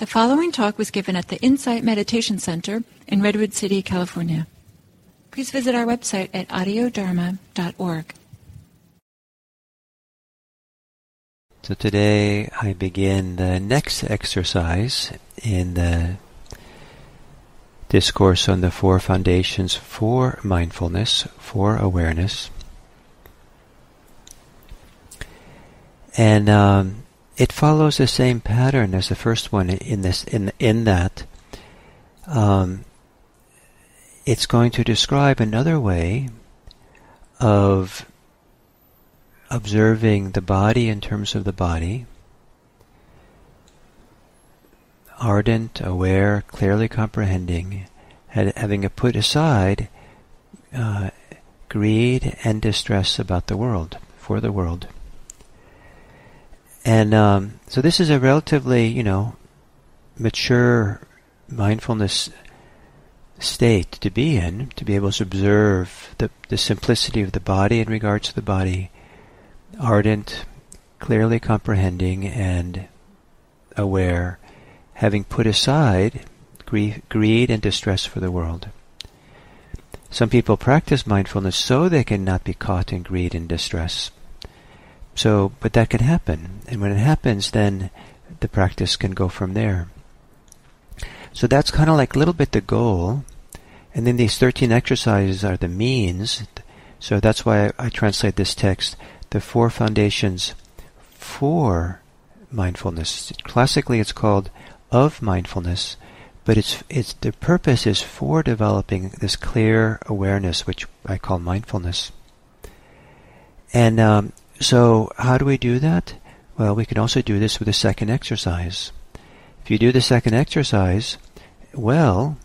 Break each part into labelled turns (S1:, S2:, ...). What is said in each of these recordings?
S1: The following talk was given at the Insight Meditation Center in Redwood City, California. Please visit our website at audiodharma.org.
S2: So today I begin the next exercise in the discourse on the four foundations for mindfulness, for awareness. And um, it follows the same pattern as the first one in this in in that um, it's going to describe another way of observing the body in terms of the body, ardent, aware, clearly comprehending, having put aside uh, greed and distress about the world, for the world. And um, so this is a relatively, you know, mature mindfulness state to be in, to be able to observe the, the simplicity of the body in regards to the body, ardent, clearly comprehending, and aware, having put aside grief, greed and distress for the world. Some people practice mindfulness so they can not be caught in greed and distress. So, but that can happen. And when it happens, then the practice can go from there. So that's kind of like a little bit the goal. And then these 13 exercises are the means. So that's why I, translate this text, the four foundations for mindfulness. Classically it's called of mindfulness, but it's, it's, the purpose is for developing this clear awareness, which I call mindfulness. And um, so, how do we do that? Well, we can also do this with the second exercise. If you do the second exercise, well,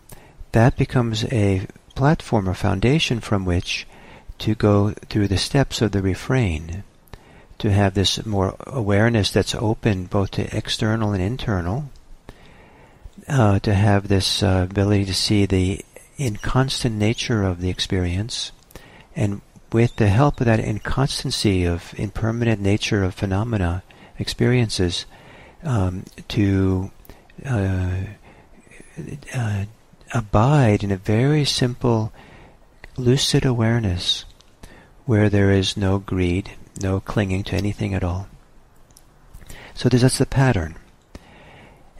S2: that becomes a platform or foundation from which to go through the steps of the refrain, to have this more awareness that's open both to external and internal, uh, to have this uh, ability to see the inconstant nature of the experience, and with the help of that inconstancy of impermanent nature of phenomena, experiences, um, to uh, uh, abide in a very simple, lucid awareness where there is no greed, no clinging to anything at all. So that's the pattern.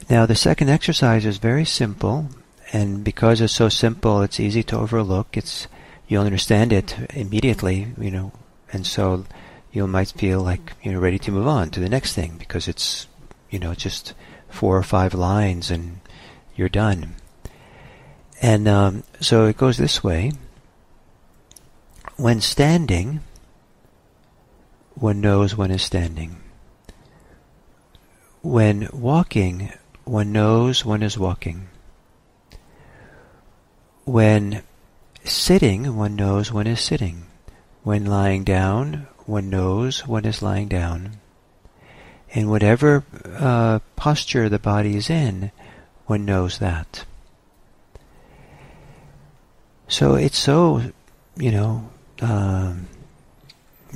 S2: Now the second exercise is very simple, and because it's so simple, it's easy to overlook. It's you'll understand it immediately, you know, and so you might feel like you're ready to move on to the next thing because it's, you know, just four or five lines and you're done. And um, so it goes this way. When standing, one knows one is standing. When walking, one knows one is walking. When Sitting, one knows one is sitting. When lying down, one knows one is lying down. In whatever uh, posture the body is in, one knows that. So it's so, you know, um,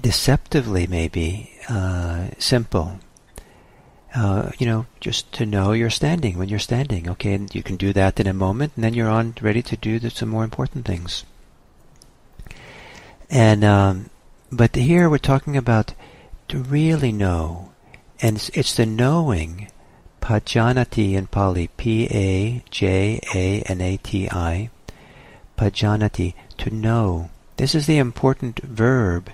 S2: deceptively maybe uh, simple. Uh, you know, just to know you're standing when you're standing. Okay, and you can do that in a moment, and then you're on ready to do the, some more important things. And um, but here we're talking about to really know, and it's, it's the knowing, pajanati in Pali, P-A-J-A-N-A-T-I, pajanati, to know. This is the important verb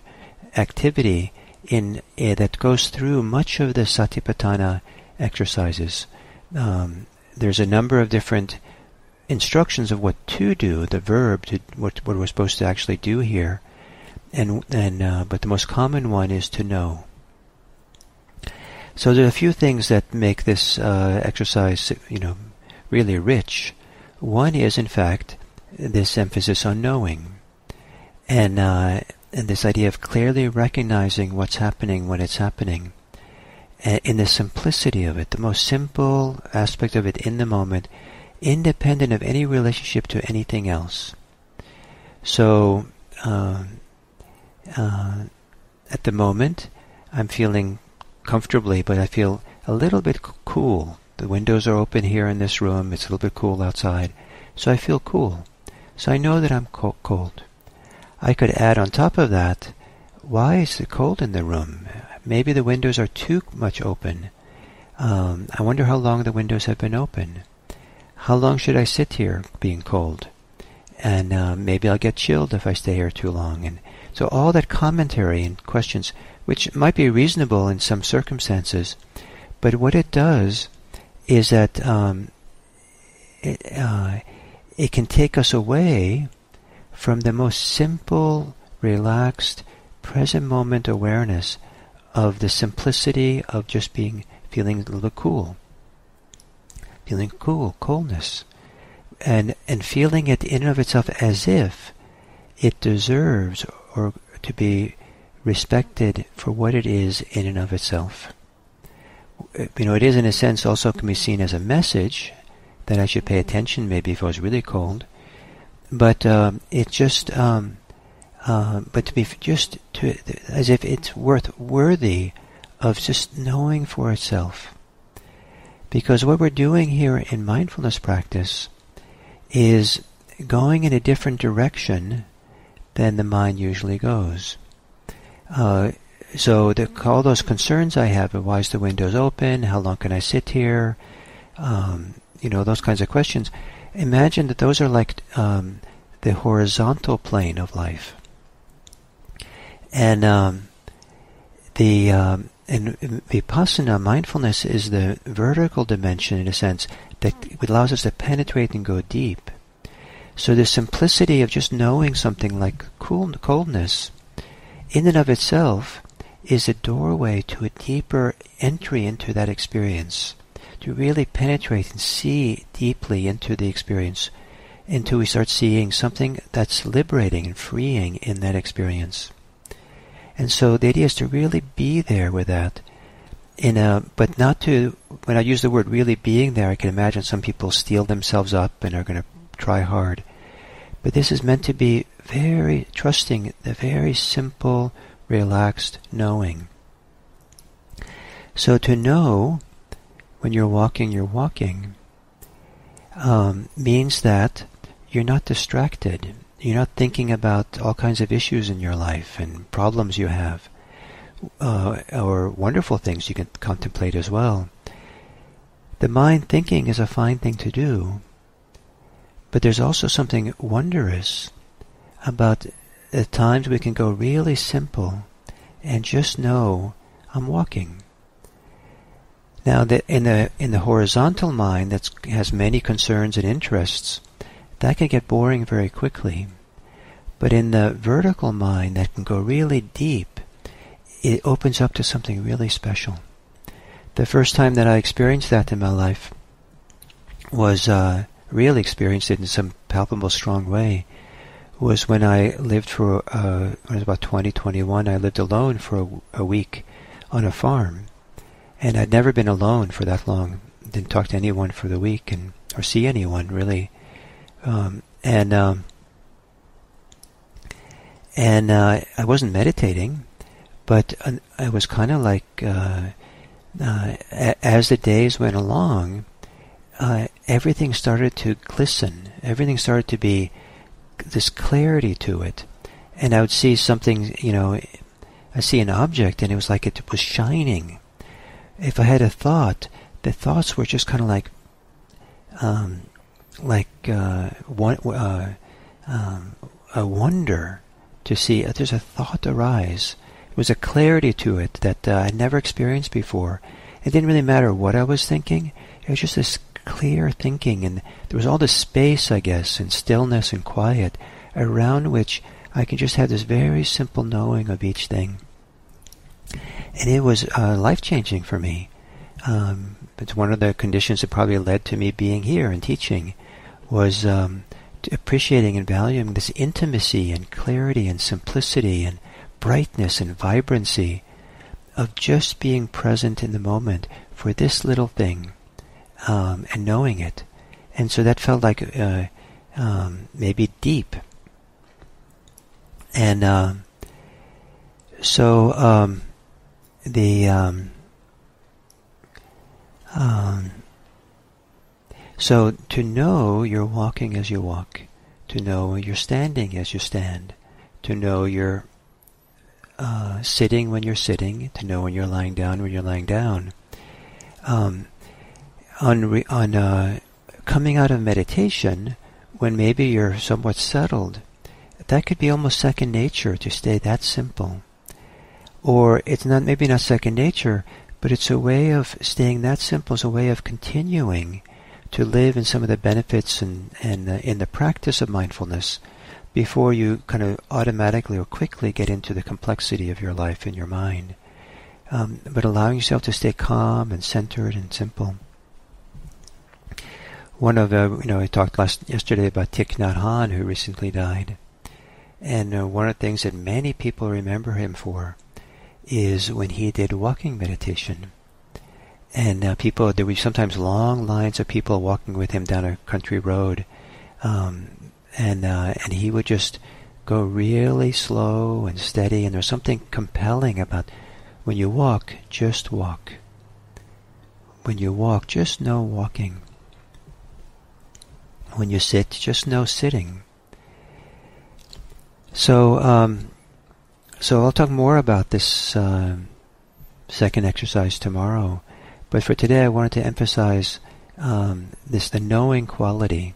S2: activity in uh, that goes through much of the Satipatthana exercises. Um, there's a number of different instructions of what to do, the verb to what what we're supposed to actually do here, and and uh, but the most common one is to know. So there are a few things that make this uh, exercise, you know, really rich. One is, in fact, this emphasis on knowing, and uh, and this idea of clearly recognizing what's happening when it's happening, in the simplicity of it, the most simple aspect of it in the moment, independent of any relationship to anything else. So, uh, uh, at the moment, I'm feeling comfortably, but I feel a little bit cool. The windows are open here in this room. It's a little bit cool outside. So I feel cool. So I know that I'm cold. I could add on top of that, why is it cold in the room? Maybe the windows are too much open. Um, I wonder how long the windows have been open. How long should I sit here being cold? And uh, maybe I'll get chilled if I stay here too long. And so all that commentary and questions, which might be reasonable in some circumstances, but what it does is that um, it, uh, it can take us away from the most simple, relaxed, present moment awareness of the simplicity of just being feeling a little cool, feeling cool, coolness, and and feeling it in and of itself as if it deserves or to be respected for what it is in and of itself. You know, it is in a sense also can be seen as a message that I should pay attention maybe if I was really cold. But uh, it just, um, uh, but to be just to as if it's worth worthy of just knowing for itself. Because what we're doing here in mindfulness practice is going in a different direction than the mind usually goes. Uh, so the, all those concerns I have, why is the windows open? How long can I sit here? Um, you know, those kinds of questions. Imagine that those are like um, the horizontal plane of life. And um, the um, and vipassana mindfulness is the vertical dimension in a sense that it allows us to penetrate and go deep. So the simplicity of just knowing something like cool, coldness, in and of itself, is a doorway to a deeper entry into that experience to really penetrate and see deeply into the experience until we start seeing something that's liberating and freeing in that experience. And so the idea is to really be there with that. In a, but not to, when I use the word really being there, I can imagine some people steel themselves up and are going to try hard. But this is meant to be very trusting, the very simple, relaxed knowing. So to know when you're walking, you're walking, um, means that you're not distracted. You're not thinking about all kinds of issues in your life and problems you have, uh, or wonderful things you can contemplate as well. The mind thinking is a fine thing to do, but there's also something wondrous about the times we can go really simple and just know I'm walking. Now, in the in the horizontal mind that has many concerns and interests, that can get boring very quickly. But in the vertical mind that can go really deep, it opens up to something really special. The first time that I experienced that in my life was uh, really experienced it in some palpable, strong way. Was when I lived for uh, when I was about 20, 21, I lived alone for a, a week on a farm and I'd never been alone for that long. Didn't talk to anyone for the week, and or see anyone really. Um, and um, and uh, I wasn't meditating, but uh, I was kind of like uh, uh as the days went along, uh, everything started to glisten. Everything started to be this clarity to it, and I would see something. You know, I see an object, and it was like it was shining if I had a thought, the thoughts were just kind of like, um, like uh, one, uh, um, a wonder to see. Uh, there's a thought arise. It was a clarity to it that uh, I'd never experienced before. It didn't really matter what I was thinking. It was just this clear thinking, and there was all this space, I guess, and stillness and quiet around which I could just have this very simple knowing of each thing and it was uh, life changing for me. Um, it's one of the conditions that probably led to me being here and teaching was um, appreciating and valuing this intimacy and clarity and simplicity and brightness and vibrancy of just being present in the moment for this little thing um, and knowing it. And so that felt like uh, um, maybe deep. And uh, so um, the um, um, So to know you're walking as you walk, to know you're standing as you stand, to know you're uh, sitting when you're sitting, to know when you're lying down when you're lying down. Um, on re- on uh, coming out of meditation, when maybe you're somewhat settled, that could be almost second nature to stay that simple. Or it's not maybe not second nature, but it's a way of staying that simple. It's a way of continuing to live in some of the benefits and and uh, in the practice of mindfulness before you kind of automatically or quickly get into the complexity of your life and your mind. Um, but allowing yourself to stay calm and centered and simple. One of the, you know, I talked last yesterday about Thich Nhat Hanh, who recently died, and uh, one of the things that many people remember him for is when he did walking meditation. And uh, people, there were sometimes long lines of people walking with him down a country road, um, and uh, and he would just go really slow and steady. And there's something compelling about when you walk, just walk. When you walk, just know walking. When you sit, just know sitting. So, um, so I'll talk more about this uh, second exercise tomorrow. But for today, I wanted to emphasize um, this the knowing quality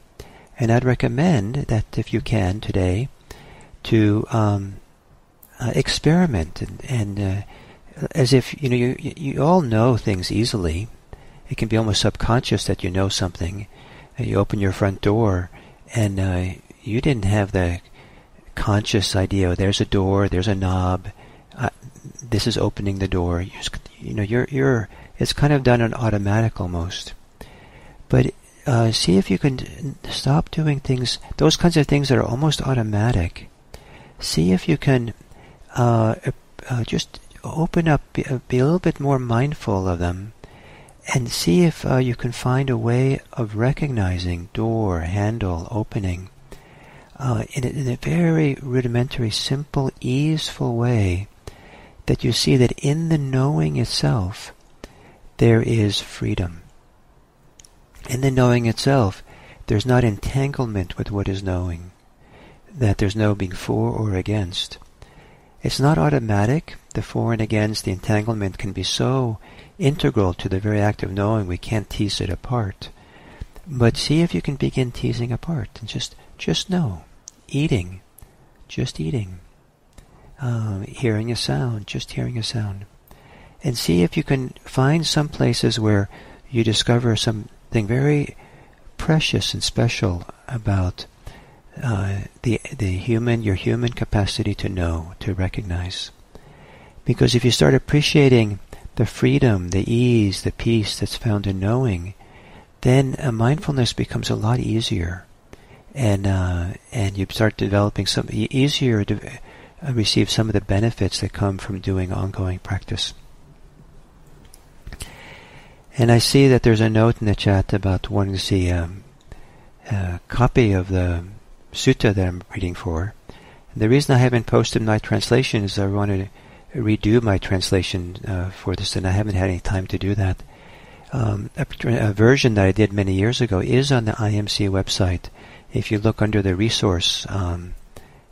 S2: and I'd recommend that if you can today, to um, uh, experiment and, and uh, as if you know you you all know things easily. It can be almost subconscious that you know something. you open your front door, and uh, you didn't have the conscious idea. Oh, there's a door. There's a knob. Uh, this is opening the door. You, just, you know, you're you're. It's kind of done on automatic almost. But uh, see if you can stop doing things, those kinds of things that are almost automatic. See if you can uh, uh, just open up, be, uh, be, a little bit more mindful of them, and see if uh, you can find a way of recognizing door, handle, opening. Uh, in a, in a very rudimentary, simple, easeful way, that you see that in the knowing itself, there is freedom in the knowing itself, there's not entanglement with what is knowing, that there's no being for or against. It's not automatic. The for and against, the entanglement can be so integral to the very act of knowing we can't tease it apart. But see if you can begin teasing apart and just just know. Eating, just eating. Um, hearing a sound, just hearing a sound. And see if you can find some places where you discover something very precious and special about uh, the the human your human capacity to know to recognize because if you start appreciating the freedom the ease the peace that's found in knowing then uh, mindfulness becomes a lot easier and uh, and you start developing some easier to uh, receive some of the benefits that come from doing ongoing practice and I see that there's a note in the chat about wanting to see um, a copy of the sutta that I'm reading for. And the reason I haven't posted my translation is I wanted to redo my translation uh, for this, and I haven't had any time to do that. Um, a, version that I did many years ago is on the IMC website. If you look under the resource um,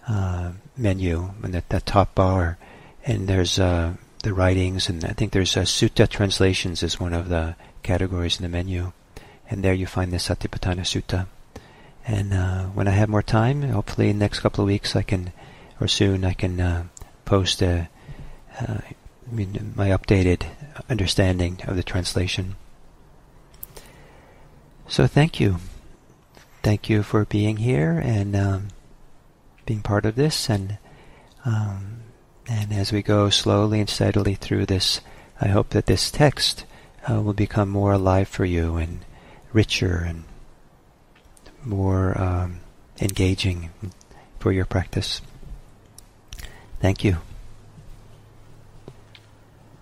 S2: uh, menu in the, the, top bar, and there's uh, the writings, and I think there's uh, sutta translations is one of the categories in the menu, and there you find the Satipatthana Sutta. And uh, when I have more time, hopefully in the next couple of weeks, I can, or soon, I can uh, post a, uh, my updated understanding of the translation. So thank you, thank you for being here and um, being part of this, and. Um, and as we go slowly and steadily through this, I hope that this text uh, will become more alive for you and richer and more um, engaging for your practice. Thank you.